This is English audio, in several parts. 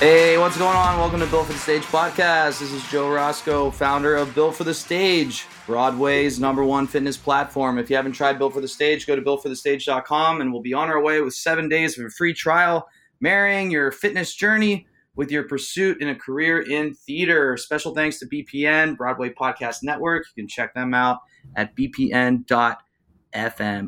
Hey, what's going on? Welcome to Built for the Stage podcast. This is Joe Roscoe, founder of Built for the Stage, Broadway's number one fitness platform. If you haven't tried Built for the Stage, go to builtforthestage.com and we'll be on our way with seven days of a free trial, marrying your fitness journey with your pursuit in a career in theater. Special thanks to BPN, Broadway Podcast Network. You can check them out at bpn.fm.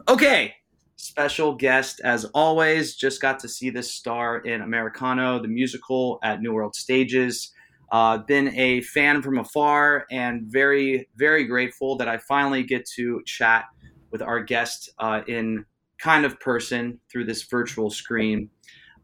Okay, special guest as always. Just got to see this star in Americano, the musical at New World Stages. Uh, been a fan from afar and very, very grateful that I finally get to chat with our guest uh, in kind of person through this virtual screen.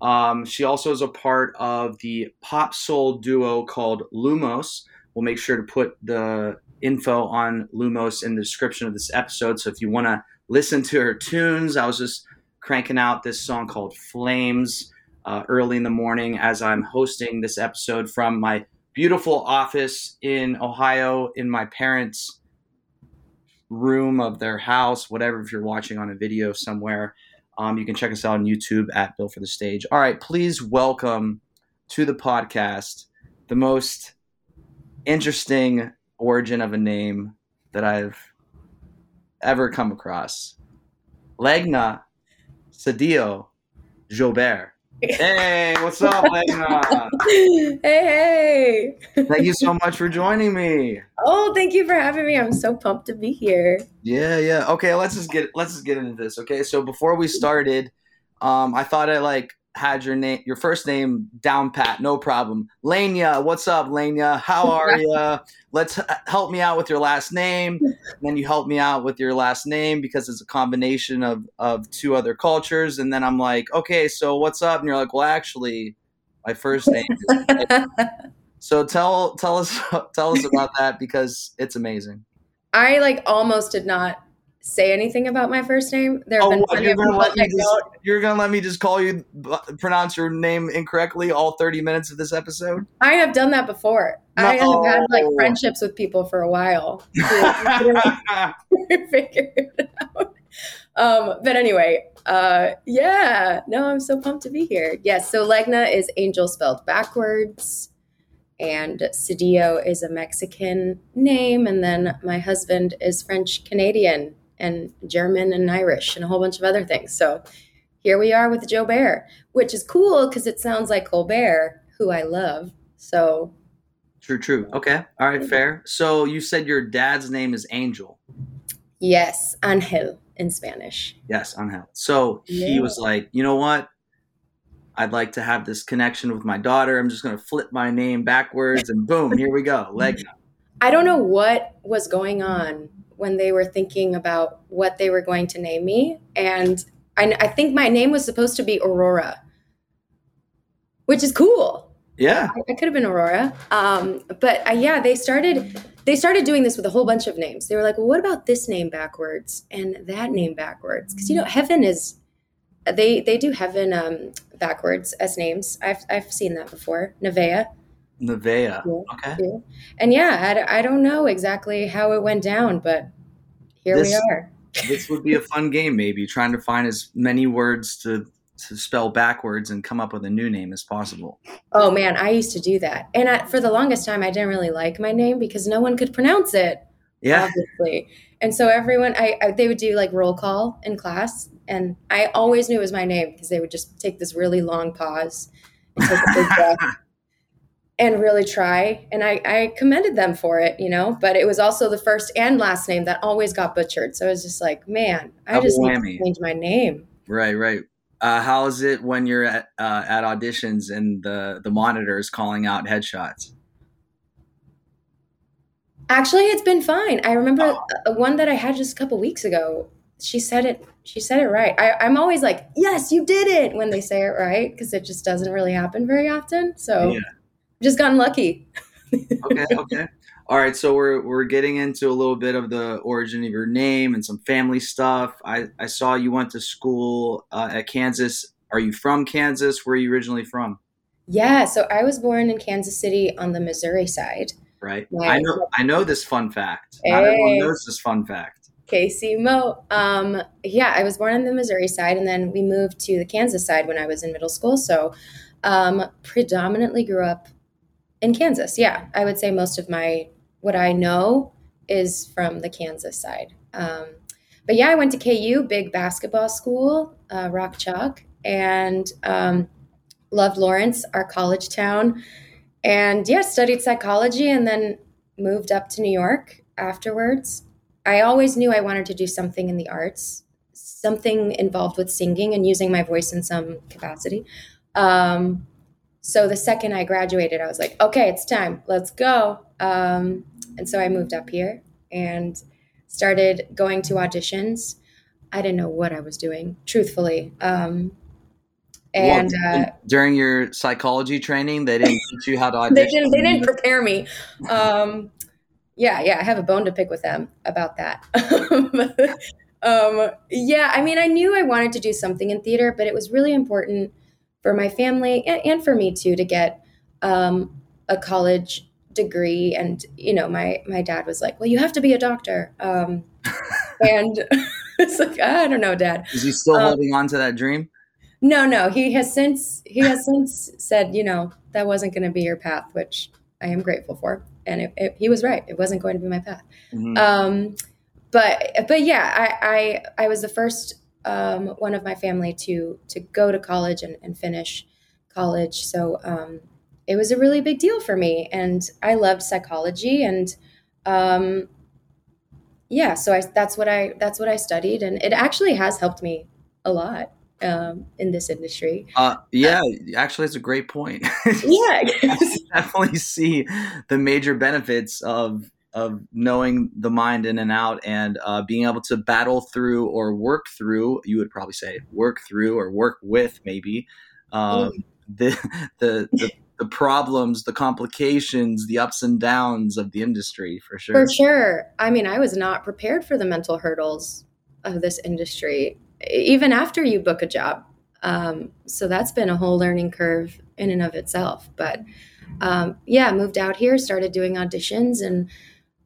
Um, she also is a part of the pop soul duo called Lumos. We'll make sure to put the info on Lumos in the description of this episode. So if you want to listen to her tunes. I was just cranking out this song called Flames uh, early in the morning as I'm hosting this episode from my beautiful office in Ohio in my parents' room of their house, whatever, if you're watching on a video somewhere. Um, you can check us out on YouTube at Built for the Stage. All right, please welcome to the podcast the most interesting origin of a name that I've ever come across. Legna Cedillo Jobert. Hey, what's up, Legna? hey, hey. Thank you so much for joining me. Oh, thank you for having me. I'm so pumped to be here. Yeah, yeah. Okay, let's just get let's just get into this. Okay, so before we started, um, I thought I like had your name, your first name down pat, no problem. Lania, what's up, Lania? How are you? Let's help me out with your last name. And then you help me out with your last name because it's a combination of of two other cultures. And then I'm like, okay, so what's up? And you're like, well, actually, my first name. so tell tell us tell us about that because it's amazing. I like almost did not say anything about my first name. There have oh, been what, you're gonna let me just, you're gonna let me just call you pronounce your name incorrectly all 30 minutes of this episode? I have done that before. No. I have had like friendships with people for a while. figure it out. Um, but anyway, uh, yeah, no, I'm so pumped to be here. Yes, so Legna is angel spelled backwards and Cedillo is a Mexican name, and then my husband is French Canadian, and German and Irish and a whole bunch of other things. So here we are with Jobert, which is cool because it sounds like Colbert, who I love. So true, true. Okay, all right, fair. So you said your dad's name is Angel. Yes, Angel in Spanish. Yes, Angel. So yeah. he was like, you know what? I'd like to have this connection with my daughter. I'm just going to flip my name backwards and boom, here we go. Leg. I don't know what was going on when they were thinking about what they were going to name me. And I, I think my name was supposed to be Aurora, which is cool. Yeah, I, I could have been Aurora. Um, but uh, yeah, they started they started doing this with a whole bunch of names. They were like, "Well, what about this name backwards and that name backwards?" Because you know, heaven is they they do heaven um, backwards as names. I've I've seen that before. Nevaeh. Nevaeh. Yeah. Okay. Yeah. And yeah, I, I don't know exactly how it went down, but here this, we are. this would be a fun game, maybe trying to find as many words to to spell backwards and come up with a new name as possible. Oh man, I used to do that, and I, for the longest time, I didn't really like my name because no one could pronounce it. Yeah, obviously. And so everyone, I, I they would do like roll call in class, and I always knew it was my name because they would just take this really long pause and take a big breath and really try. And I, I commended them for it, you know, but it was also the first and last name that always got butchered. So it was just like, man, I Double just whammy. need to change my name. Right, right. Uh, how is it when you're at uh, at auditions and the the monitor is calling out headshots? Actually, it's been fine. I remember oh. one that I had just a couple weeks ago. She said it. She said it right. I, I'm always like, "Yes, you did it!" when they say it right, because it just doesn't really happen very often. So, yeah. Just gotten lucky. okay. Okay. All right, so we're we're getting into a little bit of the origin of your name and some family stuff. I, I saw you went to school uh, at Kansas. Are you from Kansas? Where are you originally from? Yeah, so I was born in Kansas City on the Missouri side. Right. I know I know this fun fact. Hey. Not everyone knows this fun fact. Casey Mo. Um, yeah, I was born on the Missouri side, and then we moved to the Kansas side when I was in middle school. So, um, predominantly grew up in Kansas. Yeah, I would say most of my what I know is from the Kansas side. Um, but yeah, I went to KU, big basketball school, uh, Rock Chalk, and um, loved Lawrence, our college town. And yeah, studied psychology and then moved up to New York afterwards. I always knew I wanted to do something in the arts, something involved with singing and using my voice in some capacity. Um, so the second I graduated, I was like, okay, it's time. Let's go. Um, and so I moved up here and started going to auditions. I didn't know what I was doing, truthfully. Um, and well, uh, during your psychology training, they didn't teach you how to audition. they didn't. They didn't prepare me. Um, yeah, yeah, I have a bone to pick with them about that. um, yeah, I mean, I knew I wanted to do something in theater, but it was really important for my family and, and for me too to get um, a college degree. And you know my my dad was like well you have to be a doctor. Um, and it's like i don't know dad. Is he still um, holding on to that dream? No no. He has since he has since said you know that wasn't going to be your path which i am grateful for. And it, it, he was right. It wasn't going to be my path. Mm-hmm. um, but but yeah i i i was the first um, one of my family to to go to college and, and finish college. So um, it was a really big deal for me and i loved psychology and um, yeah so I, that's what i that's what i studied and it actually has helped me a lot um, in this industry. Uh, yeah actually it's a great point. Yeah definitely see the major benefits of of knowing the mind in and out and uh, being able to battle through or work through you would probably say work through or work with maybe um, mm. the, the the the problems, the complications, the ups and downs of the industry for sure. For sure. I mean, I was not prepared for the mental hurdles of this industry, even after you book a job. Um, so that's been a whole learning curve in and of itself. But um, yeah, moved out here, started doing auditions, and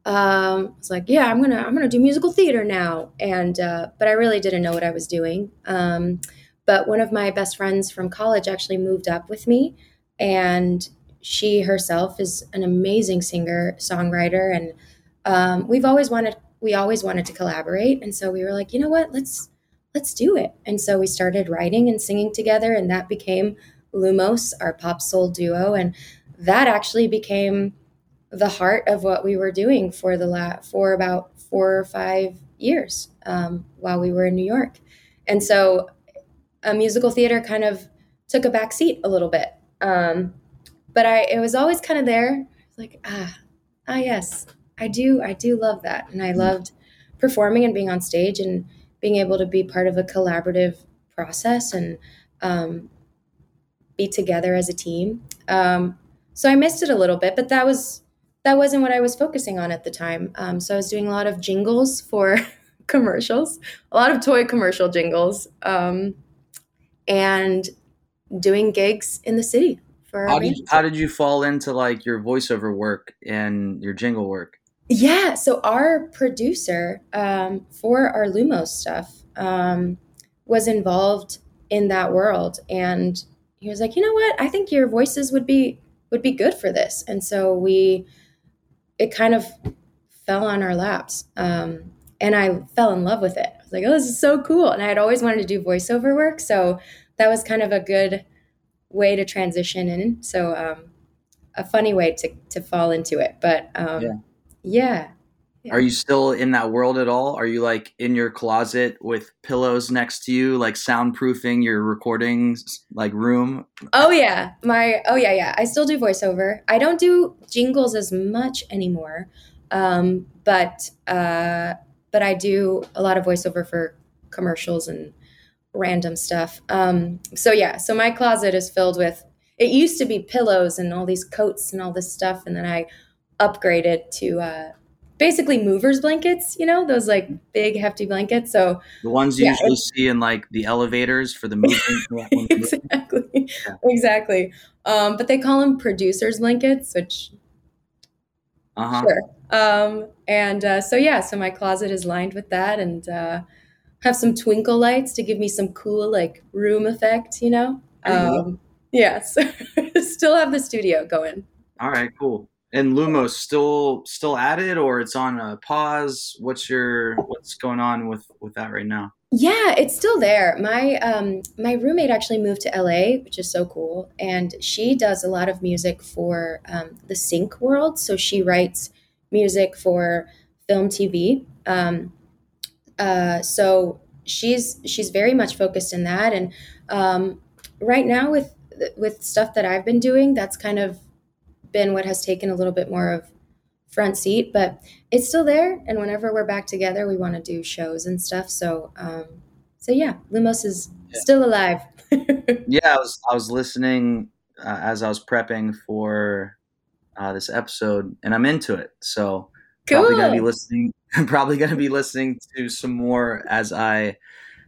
um, was like, yeah, I'm gonna I'm gonna do musical theater now. And uh, but I really didn't know what I was doing. Um, but one of my best friends from college actually moved up with me and she herself is an amazing singer songwriter and um, we've always wanted we always wanted to collaborate and so we were like you know what let's let's do it and so we started writing and singing together and that became lumos our pop soul duo and that actually became the heart of what we were doing for the la- for about four or five years um, while we were in new york and so a musical theater kind of took a back seat a little bit um, but I, it was always kind of there. Like, ah, ah, yes, I do, I do love that, and I mm-hmm. loved performing and being on stage and being able to be part of a collaborative process and um, be together as a team. Um, so I missed it a little bit, but that was that wasn't what I was focusing on at the time. Um, so I was doing a lot of jingles for commercials, a lot of toy commercial jingles, um, and doing gigs in the city for how did, you, how did you fall into like your voiceover work and your jingle work? Yeah so our producer um, for our lumos stuff um, was involved in that world and he was like you know what? I think your voices would be would be good for this. And so we it kind of fell on our laps um, and i fell in love with it i was like oh this is so cool and i had always wanted to do voiceover work so that was kind of a good way to transition in. So um, a funny way to to fall into it. But um, yeah. yeah. Are you still in that world at all? Are you like in your closet with pillows next to you, like soundproofing your recordings like room? Oh yeah, my oh yeah yeah. I still do voiceover. I don't do jingles as much anymore, um, but uh, but I do a lot of voiceover for commercials and random stuff. Um, so yeah, so my closet is filled with. It used to be pillows and all these coats and all this stuff, and then I upgraded to. Uh, basically movers blankets, you know, those like big hefty blankets. So the ones you yeah, usually see in like the elevators for the moving. exactly, yeah. exactly. Um, but they call them producers blankets, which uh-huh. sure. Um, and uh, so yeah, so my closet is lined with that, and uh, have some twinkle lights to give me some cool like room effect, you know. Um, yeah, so still have the studio going. All right, cool and Lumos still still at it or it's on a pause? What's your what's going on with with that right now? Yeah, it's still there. My um my roommate actually moved to LA, which is so cool, and she does a lot of music for um, the sync world. So she writes music for film, TV. Um, uh, so she's she's very much focused in that, and um, right now with with stuff that I've been doing, that's kind of been what has taken a little bit more of front seat, but it's still there. And whenever we're back together, we want to do shows and stuff. So, um, so yeah, Lumos is yeah. still alive. yeah, I was I was listening uh, as I was prepping for uh, this episode, and I'm into it. So cool. probably gonna be listening. I'm probably gonna be listening to some more as I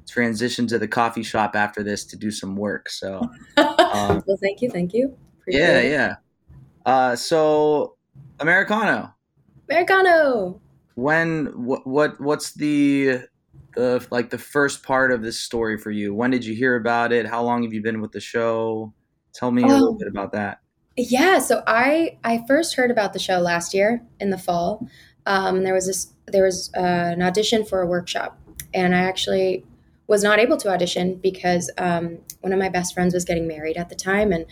transition to the coffee shop after this to do some work. So, um, well, thank you, thank you. Appreciate yeah, it. yeah. Uh, so Americano. Americano. When what what what's the the like the first part of this story for you? When did you hear about it? How long have you been with the show? Tell me a little oh. bit about that. Yeah, so I I first heard about the show last year in the fall. Um, there was this there was uh, an audition for a workshop, and I actually was not able to audition because um, one of my best friends was getting married at the time, and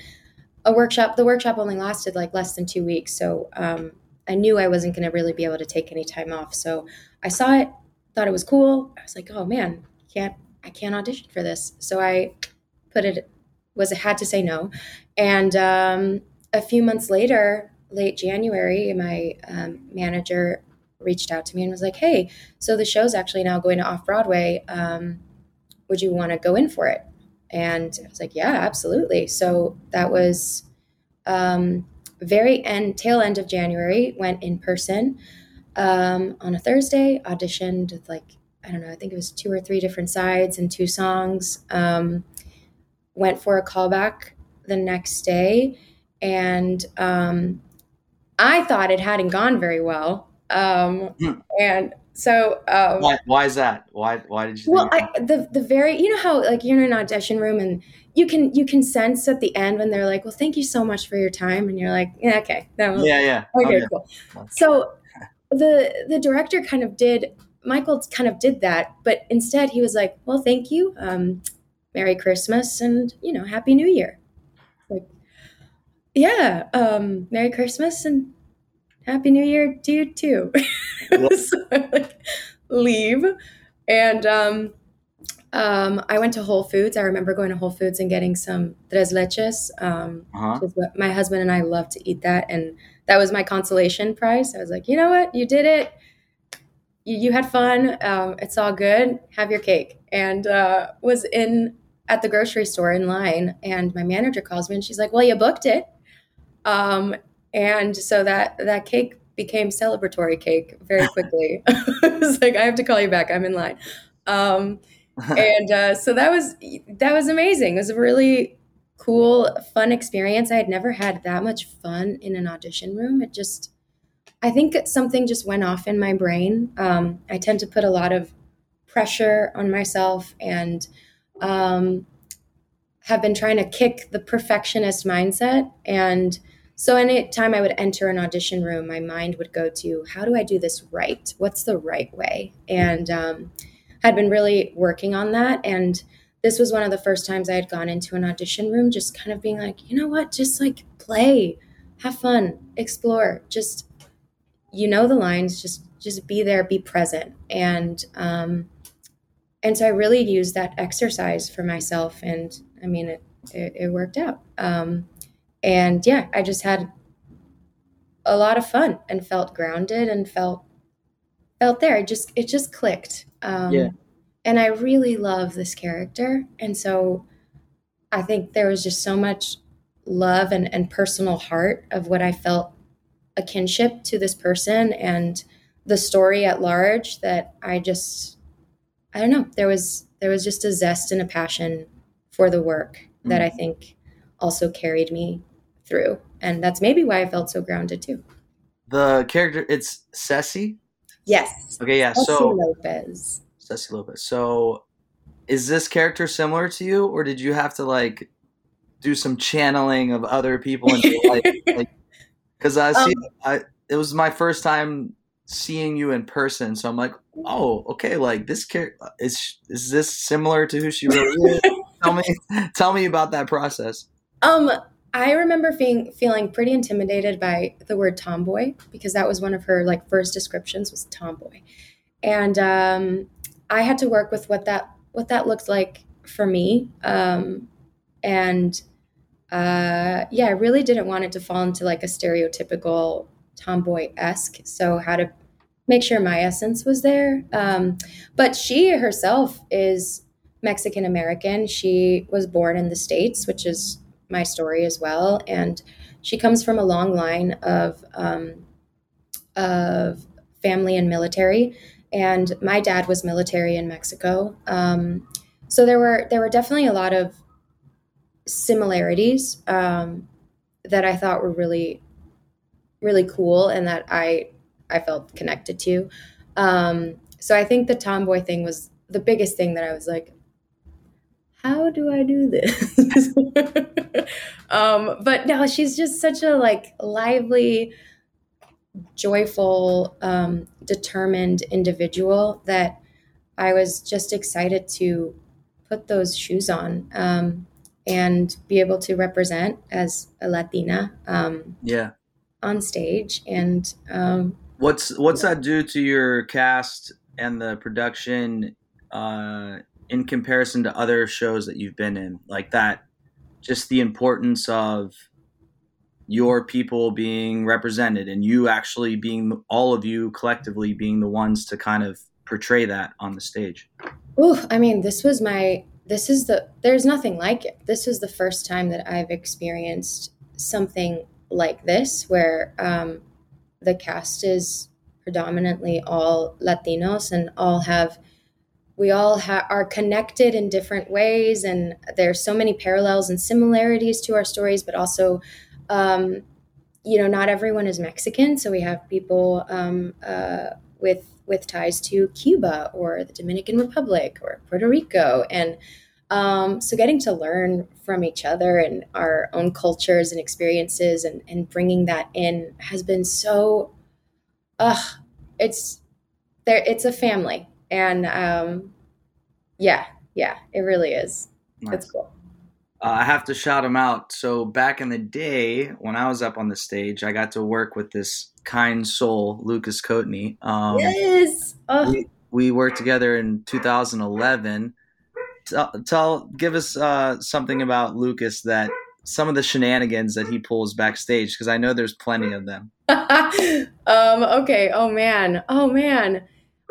a workshop the workshop only lasted like less than two weeks so um, i knew i wasn't going to really be able to take any time off so i saw it thought it was cool. I was like oh man can't i can't audition for this. So i put it was it had to say no and um, a few months later late january my um, manager reached out to me and was like hey so the show's actually now going to off broadway um, would you want to go in for it and I was like, yeah, absolutely. So that was um, very end, tail end of January, went in person um, on a Thursday, auditioned with like, I don't know, I think it was two or three different sides and two songs. Um, went for a callback the next day. And um, I thought it hadn't gone very well. Um, mm. And so um, why, why is that? Why why did you? Well, I, the the very you know how like you're in an audition room and you can you can sense at the end when they're like, well, thank you so much for your time, and you're like, yeah, okay, that was, yeah, yeah, okay, okay. cool. So the the director kind of did Michael kind of did that, but instead he was like, well, thank you, um, Merry Christmas, and you know, Happy New Year. Like, yeah, um, Merry Christmas and Happy New Year to you too. so like, leave. And um, um, I went to Whole Foods. I remember going to Whole Foods and getting some tres leches. Um, uh-huh. my husband and I love to eat that. And that was my consolation prize. I was like, you know what? You did it. You, you had fun. Um, it's all good. Have your cake. And uh, was in at the grocery store in line. And my manager calls me and she's like, well, you booked it. And so that that cake became celebratory cake very quickly. I was like, I have to call you back. I'm in line. Um, and uh, so that was that was amazing. It was a really cool, fun experience. I had never had that much fun in an audition room. It just, I think something just went off in my brain. Um, I tend to put a lot of pressure on myself and um, have been trying to kick the perfectionist mindset and so anytime I would enter an audition room, my mind would go to how do I do this right? What's the right way? And um, had been really working on that. And this was one of the first times I had gone into an audition room, just kind of being like, you know what, just like play, have fun, explore, just you know the lines, just just be there, be present. And um, and so I really used that exercise for myself, and I mean it it, it worked out. Um, and yeah, I just had a lot of fun and felt grounded and felt felt there. It just it just clicked. Um, yeah. And I really love this character, and so I think there was just so much love and, and personal heart of what I felt a kinship to this person and the story at large that I just I don't know there was there was just a zest and a passion for the work mm-hmm. that I think also carried me through and that's maybe why I felt so grounded too. The character it's Ceci. Yes. Okay. Yeah. Ceci so Lopez. Ceci Lopez. So, is this character similar to you, or did you have to like do some channeling of other people in your life? Like, because I see, um, I it was my first time seeing you in person, so I'm like, oh, okay, like this character is is this similar to who she really is? tell me, tell me about that process. Um, I remember being feeling pretty intimidated by the word tomboy because that was one of her like first descriptions was tomboy, and um, I had to work with what that what that looked like for me, um, and uh, yeah, I really didn't want it to fall into like a stereotypical tomboy esque. So how to make sure my essence was there. Um, but she herself is Mexican American. She was born in the States, which is my story as well. And she comes from a long line of, um, of family and military. And my dad was military in Mexico. Um, so there were there were definitely a lot of similarities um, that I thought were really, really cool and that I I felt connected to. Um, so I think the tomboy thing was the biggest thing that I was like, how do I do this? um, but no, she's just such a like lively, joyful, um, determined individual that I was just excited to put those shoes on. Um, and be able to represent as a Latina. Um, yeah. On stage and um, what's what's that do to your cast and the production uh, in comparison to other shows that you've been in like that just the importance of your people being represented and you actually being all of you collectively being the ones to kind of portray that on the stage. Oh, I mean, this was my this is the there's nothing like it. This is the first time that I've experienced something like this, where um, the cast is predominantly all Latinos and all have we all ha- are connected in different ways, and there's so many parallels and similarities to our stories, but also. Um, you know, not everyone is Mexican, so we have people um, uh, with with ties to Cuba or the Dominican Republic or Puerto Rico, and um, so getting to learn from each other and our own cultures and experiences and, and bringing that in has been so, uh, it's there. It's a family. And um, yeah, yeah, it really is. Nice. It's cool. Uh, I have to shout him out. So back in the day when I was up on the stage, I got to work with this kind soul, Lucas Coatney. Um, yes. Oh. We, we worked together in 2011 tell, tell give us uh, something about Lucas that some of the shenanigans that he pulls backstage because I know there's plenty of them. um, okay. Oh man. Oh man.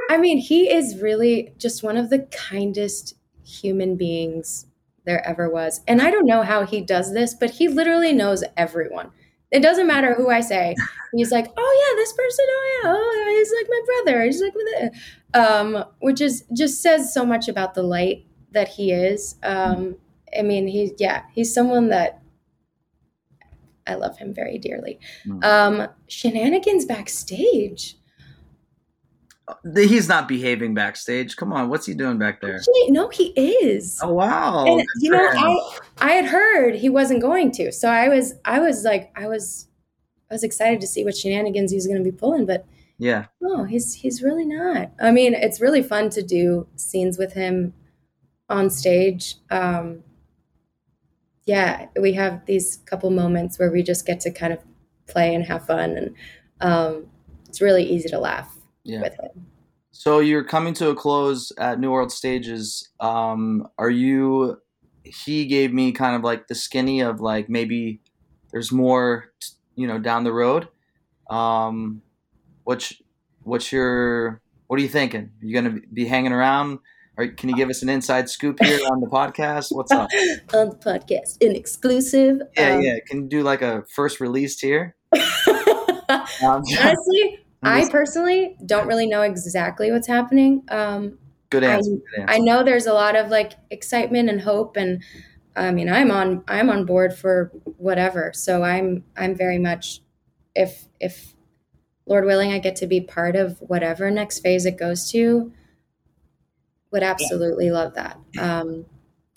I mean, he is really just one of the kindest human beings there ever was. And I don't know how he does this, but he literally knows everyone. It doesn't matter who I say. He's like, oh yeah, this person. Oh yeah, oh he's like my brother. He's like with um, which is just says so much about the light that he is. Um, I mean, he's yeah, he's someone that I love him very dearly. Mm. Um, shenanigans backstage. He's not behaving backstage. Come on, what's he doing back there? Actually, no, he is. Oh wow! And, you know, I I had heard he wasn't going to, so I was I was like I was I was excited to see what shenanigans he was going to be pulling, but yeah, no, he's he's really not. I mean, it's really fun to do scenes with him on stage, um, yeah, we have these couple moments where we just get to kind of play and have fun, and um, it's really easy to laugh. Yeah. with it. So you're coming to a close at New World Stages. Um, are you? He gave me kind of like the skinny of like maybe there's more, t- you know, down the road. Um, what's what's your what are you thinking? Are you gonna be hanging around? Or can you give us an inside scoop here on the podcast? What's up? on the podcast, an exclusive. Yeah, um, yeah. Can you do like a first release here? Um, Honestly, I personally don't really know exactly what's happening. Um, good I- answer. good answer. I know there's a lot of like excitement and hope, and I mean, I'm on I'm on board for whatever. So I'm I'm very much if if Lord willing, I get to be part of whatever next phase it goes to. Would absolutely love that. Um,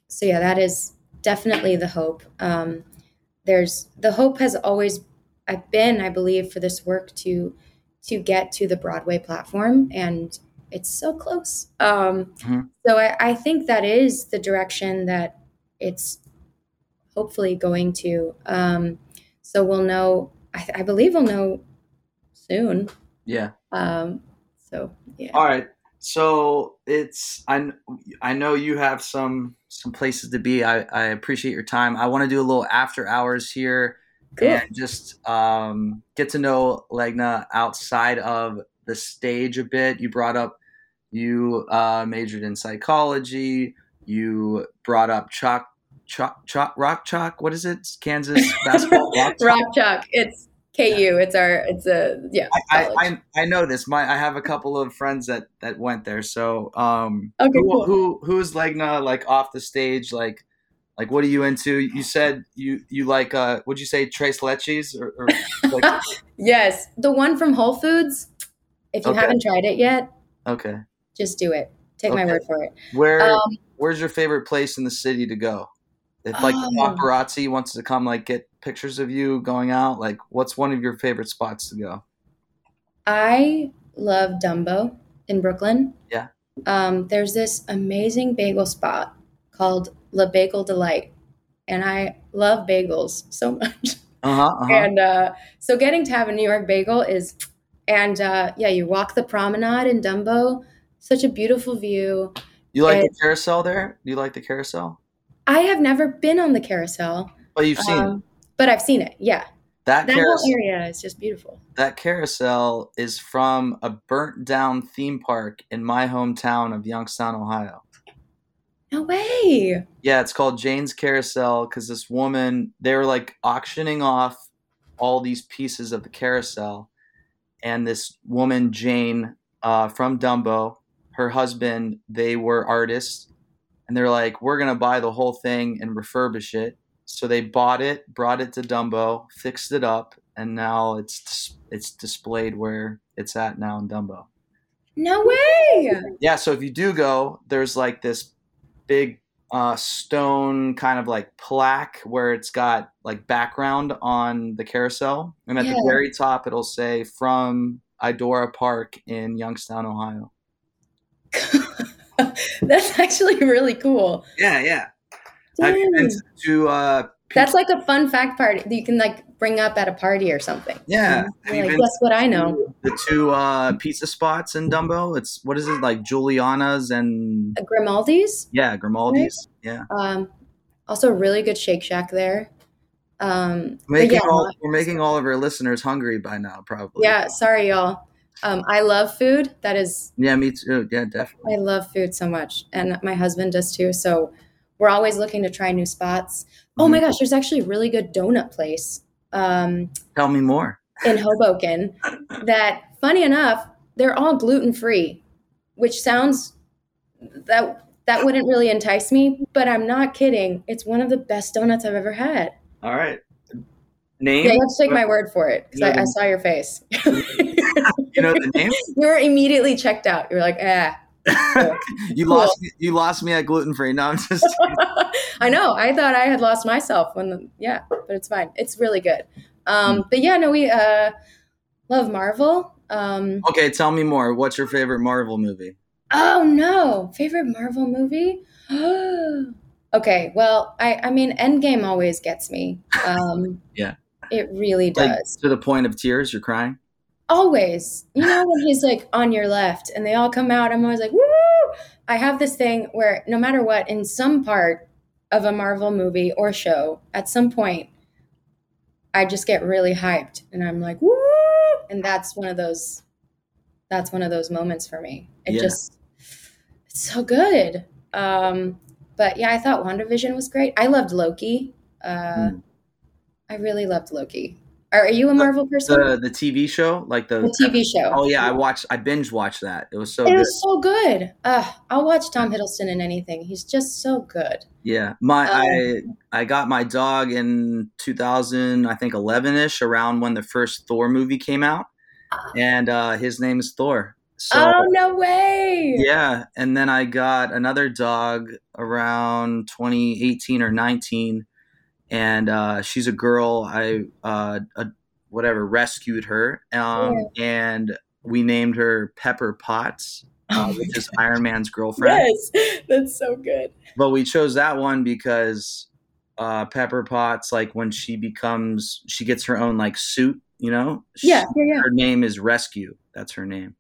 so yeah, that is definitely the hope. Um, there's the hope has always I've been, I believe, for this work to to get to the Broadway platform, and it's so close. Um, Mhm. So I, I think that is the direction that it's hopefully going to. Um, so we'll know. I, I believe we'll know soon. yeah. Um, so yeah. All right. So it's I I know you have some some places to be. I, I appreciate your time. I want to do a little after hours here Cool. and just um, get to know Legna outside of the stage a bit. You brought up you uh, majored in psychology. You brought up chalk chalk chalk rock chalk. What is it? Kansas basketball rock chalk. Rock Chalk. It's KU. It's our. It's a yeah. I. I, I know this. My I have a couple of friends that that went there. So um, Okay, who, cool. who who's Legna like off the stage? Like like what are you into? You said you you like uh would you say tres leches or, or like yes, the one from Whole Foods. If you Okay. haven't tried it yet, okay just do it. Take my word for it. where Um, where's your favorite place in the city to go? If like the Oh. paparazzi wants to come like get pictures of you going out, like what's one of your favorite spots to go? I love Dumbo in Brooklyn. Yeah. Um, there's this amazing bagel spot called La Bagel Delight, and I love bagels so much. Uh huh. Uh-huh. And uh, so getting to have a New York bagel is, and uh, yeah, you walk the promenade in Dumbo, such a beautiful view. You like the carousel there? Do you like the carousel? I have never been on the carousel, Oh, you've seen it. um, but I've seen it. Yeah, that that carousel. whole area is just beautiful. that carousel is from a burnt down theme park in my hometown of Youngstown, Ohio. No way. Yeah, it's called Jane's Carousel because this woman, they were like auctioning off all these pieces of the carousel. And this woman, Jane, uh, from Dumbo, her husband, they were artists. And they're like, we're going to buy the whole thing and refurbish it. So they bought it, brought it to Dumbo, fixed it up, and now it's it's displayed where it's at now in Dumbo. No way. Yeah, so if you do go, there's like this big uh, stone kind of like plaque where it's got like background on the carousel, and at Yeah. the very top it'll say from Idora Park in Youngstown, Ohio. That's actually really cool. Yeah, yeah. Have you been Dang. to? Uh, That's like a fun fact part that you can like bring up at a party or something. yeah. You're Have you like, guess what I know? The two uh, pizza spots in Dumbo. It's what is it like Juliana's and A Grimaldi's. yeah, Grimaldi's. Yeah, Um, also a really good Shake Shack there. Um, making yeah, all, we're making all of our listeners hungry by now, probably. yeah. Sorry, y'all. Um, I love food. That is, Yeah, me too. Yeah, definitely. I love food so much, and my husband does too. So we're always looking to try new spots. Oh Mm-hmm. my gosh, there's actually a really good donut place. Um, Tell me more. in Hoboken that, funny enough, they're all gluten free, which sounds that that wouldn't really entice me, but I'm not kidding. It's one of the best donuts I've ever had. All right. Name? Yeah, you have to take my word for it because I, I saw your face. You know the name? you were immediately checked out. You were like, ah. you Cool. lost. me- You lost me at gluten free. No, I'm just. I know. I thought I had lost myself when, the, yeah, but it's fine. It's really good. Um, but yeah, no, we uh, love Marvel. Um, okay, tell me more. What's your favorite Marvel movie? Oh no, favorite Marvel movie? okay, well, I I mean Endgame always gets me. Um Yeah. It really Like does. to the point of tears. You're crying. Always. You know, when he's like on your left and they all come out, I'm always like, woo! I have this thing where no matter what, in some part of a Marvel movie or show, at some point, I just get really hyped and I'm like, woo! And that's one of those that's one of those moments for me. It Yeah. just it's so good. Um, but yeah, I thought WandaVision was great. I loved Loki. Uh, Hmm. I really loved Loki. Are, you a Marvel person? The the TV show, like the, The TV show. Oh yeah, I watched. I binge watched that. It was so it good. was so good. Uh, I'll watch Tom Hiddleston in anything. He's just so good. Yeah, my Um, I I got my dog in 2000, I think 11 ish, around when the first Thor movie came out, and uh, his name is Thor. So oh no way! yeah, and then I got another dog around 2018 or 19, and uh, she's a girl. I uh, uh, whatever rescued her, um, and we named her Pepper Potts, uh, Oh which is Iron Man's girlfriend. Yes, that's so good. but we chose that one because uh pepper potts like when she becomes she gets her own like suit you know She- Yeah, yeah, yeah. her name is rescue that's her name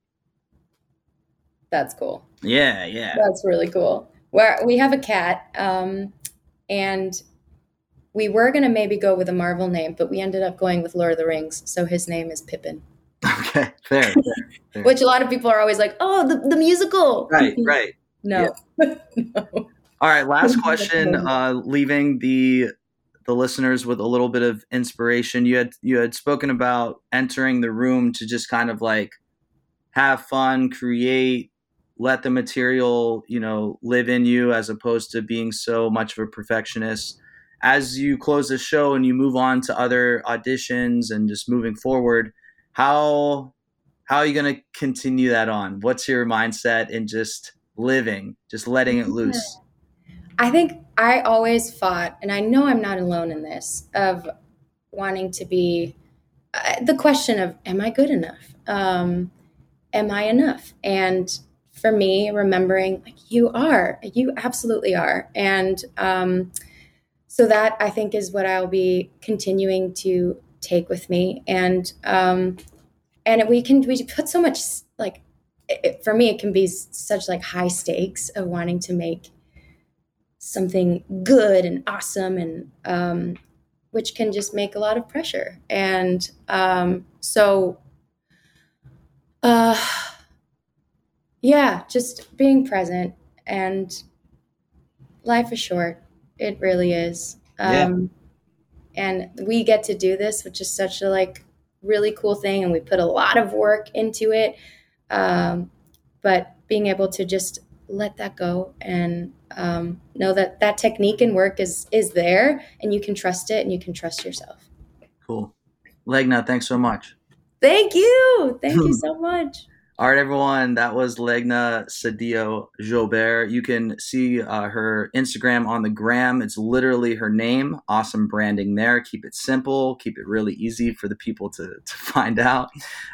That's cool. yeah yeah That's really cool. Where we have a cat, um, and we were gonna maybe go with a Marvel name, but we ended up going with Lord of the Rings, so his name is Pippin. okay fair, fair, fair. Which a lot of people are always like, "Oh, the, the musical." right right No, no. all right last question uh leaving the the listeners with a little bit of inspiration you had you had spoken about entering the room to just kind of like have fun create let the material you know live in you as opposed to being so much of a perfectionist as you close the show and you move on to other auditions and just moving forward how how are you going to continue that on what's your mindset in just living just letting it loose I think I always fought, and I know I'm not alone in this, of wanting to be uh, the question of, am I good enough? Um, am I enough? And for me, remembering like you are, you absolutely are. And um, so that I think is what I'll be continuing to take with me. And um, and we can we put so much like it, for me, it can be such like high stakes of wanting to make something good and awesome and um, which can just make a lot of pressure and um, so uh, yeah just being present and life is short it really is. Yeah. um, and we get to do this which is such a like really cool thing and we put a lot of work into it. Um, but being able to just let that go and um, know that that technique and work is is there and you can trust it and you can trust yourself. Cool. Legna thanks so much. Thank you! Thank you so much All right, everyone. That was Legna Cedillo Jobert. You can see uh, her Instagram on the gram. It's literally her name. Awesome branding there. Keep it simple. Keep it really easy for the people to, to find out.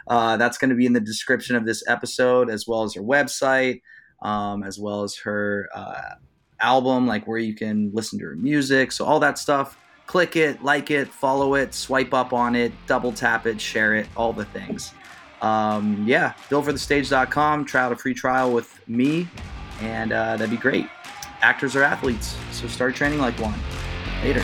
Uh, that's going to be in the description of this episode, as well as her website, um, as well as her uh, album, like where you can listen to her music. So, all that stuff. Click it, like it, follow it, swipe up on it, double tap it, share it, all the things um, yeah, builtforthestage.com. Try out a free trial with me, and uh, that'd be great. Actors are athletes, so start training like one. Later.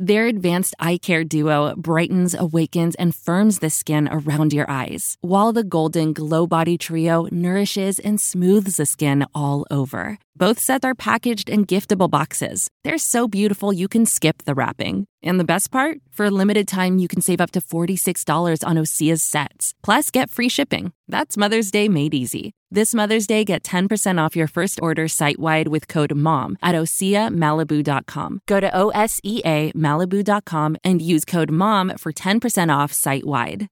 Their advanced eye care duo brightens, awakens, and firms the skin around your eyes, while the Golden Glow Body Trio nourishes and smooths the skin all over. Both sets are packaged in giftable boxes. They're so beautiful you can skip the wrapping. And the best part? For a limited time, you can save up to $46 on Osea's sets. Plus, get free shipping. That's Mother's Day made easy. This Mother's Day, get 10% off your first order site wide with code MOM at OseaMalibu.com. Go to O S E A Malibu.com and use code MOM for 10% off site wide.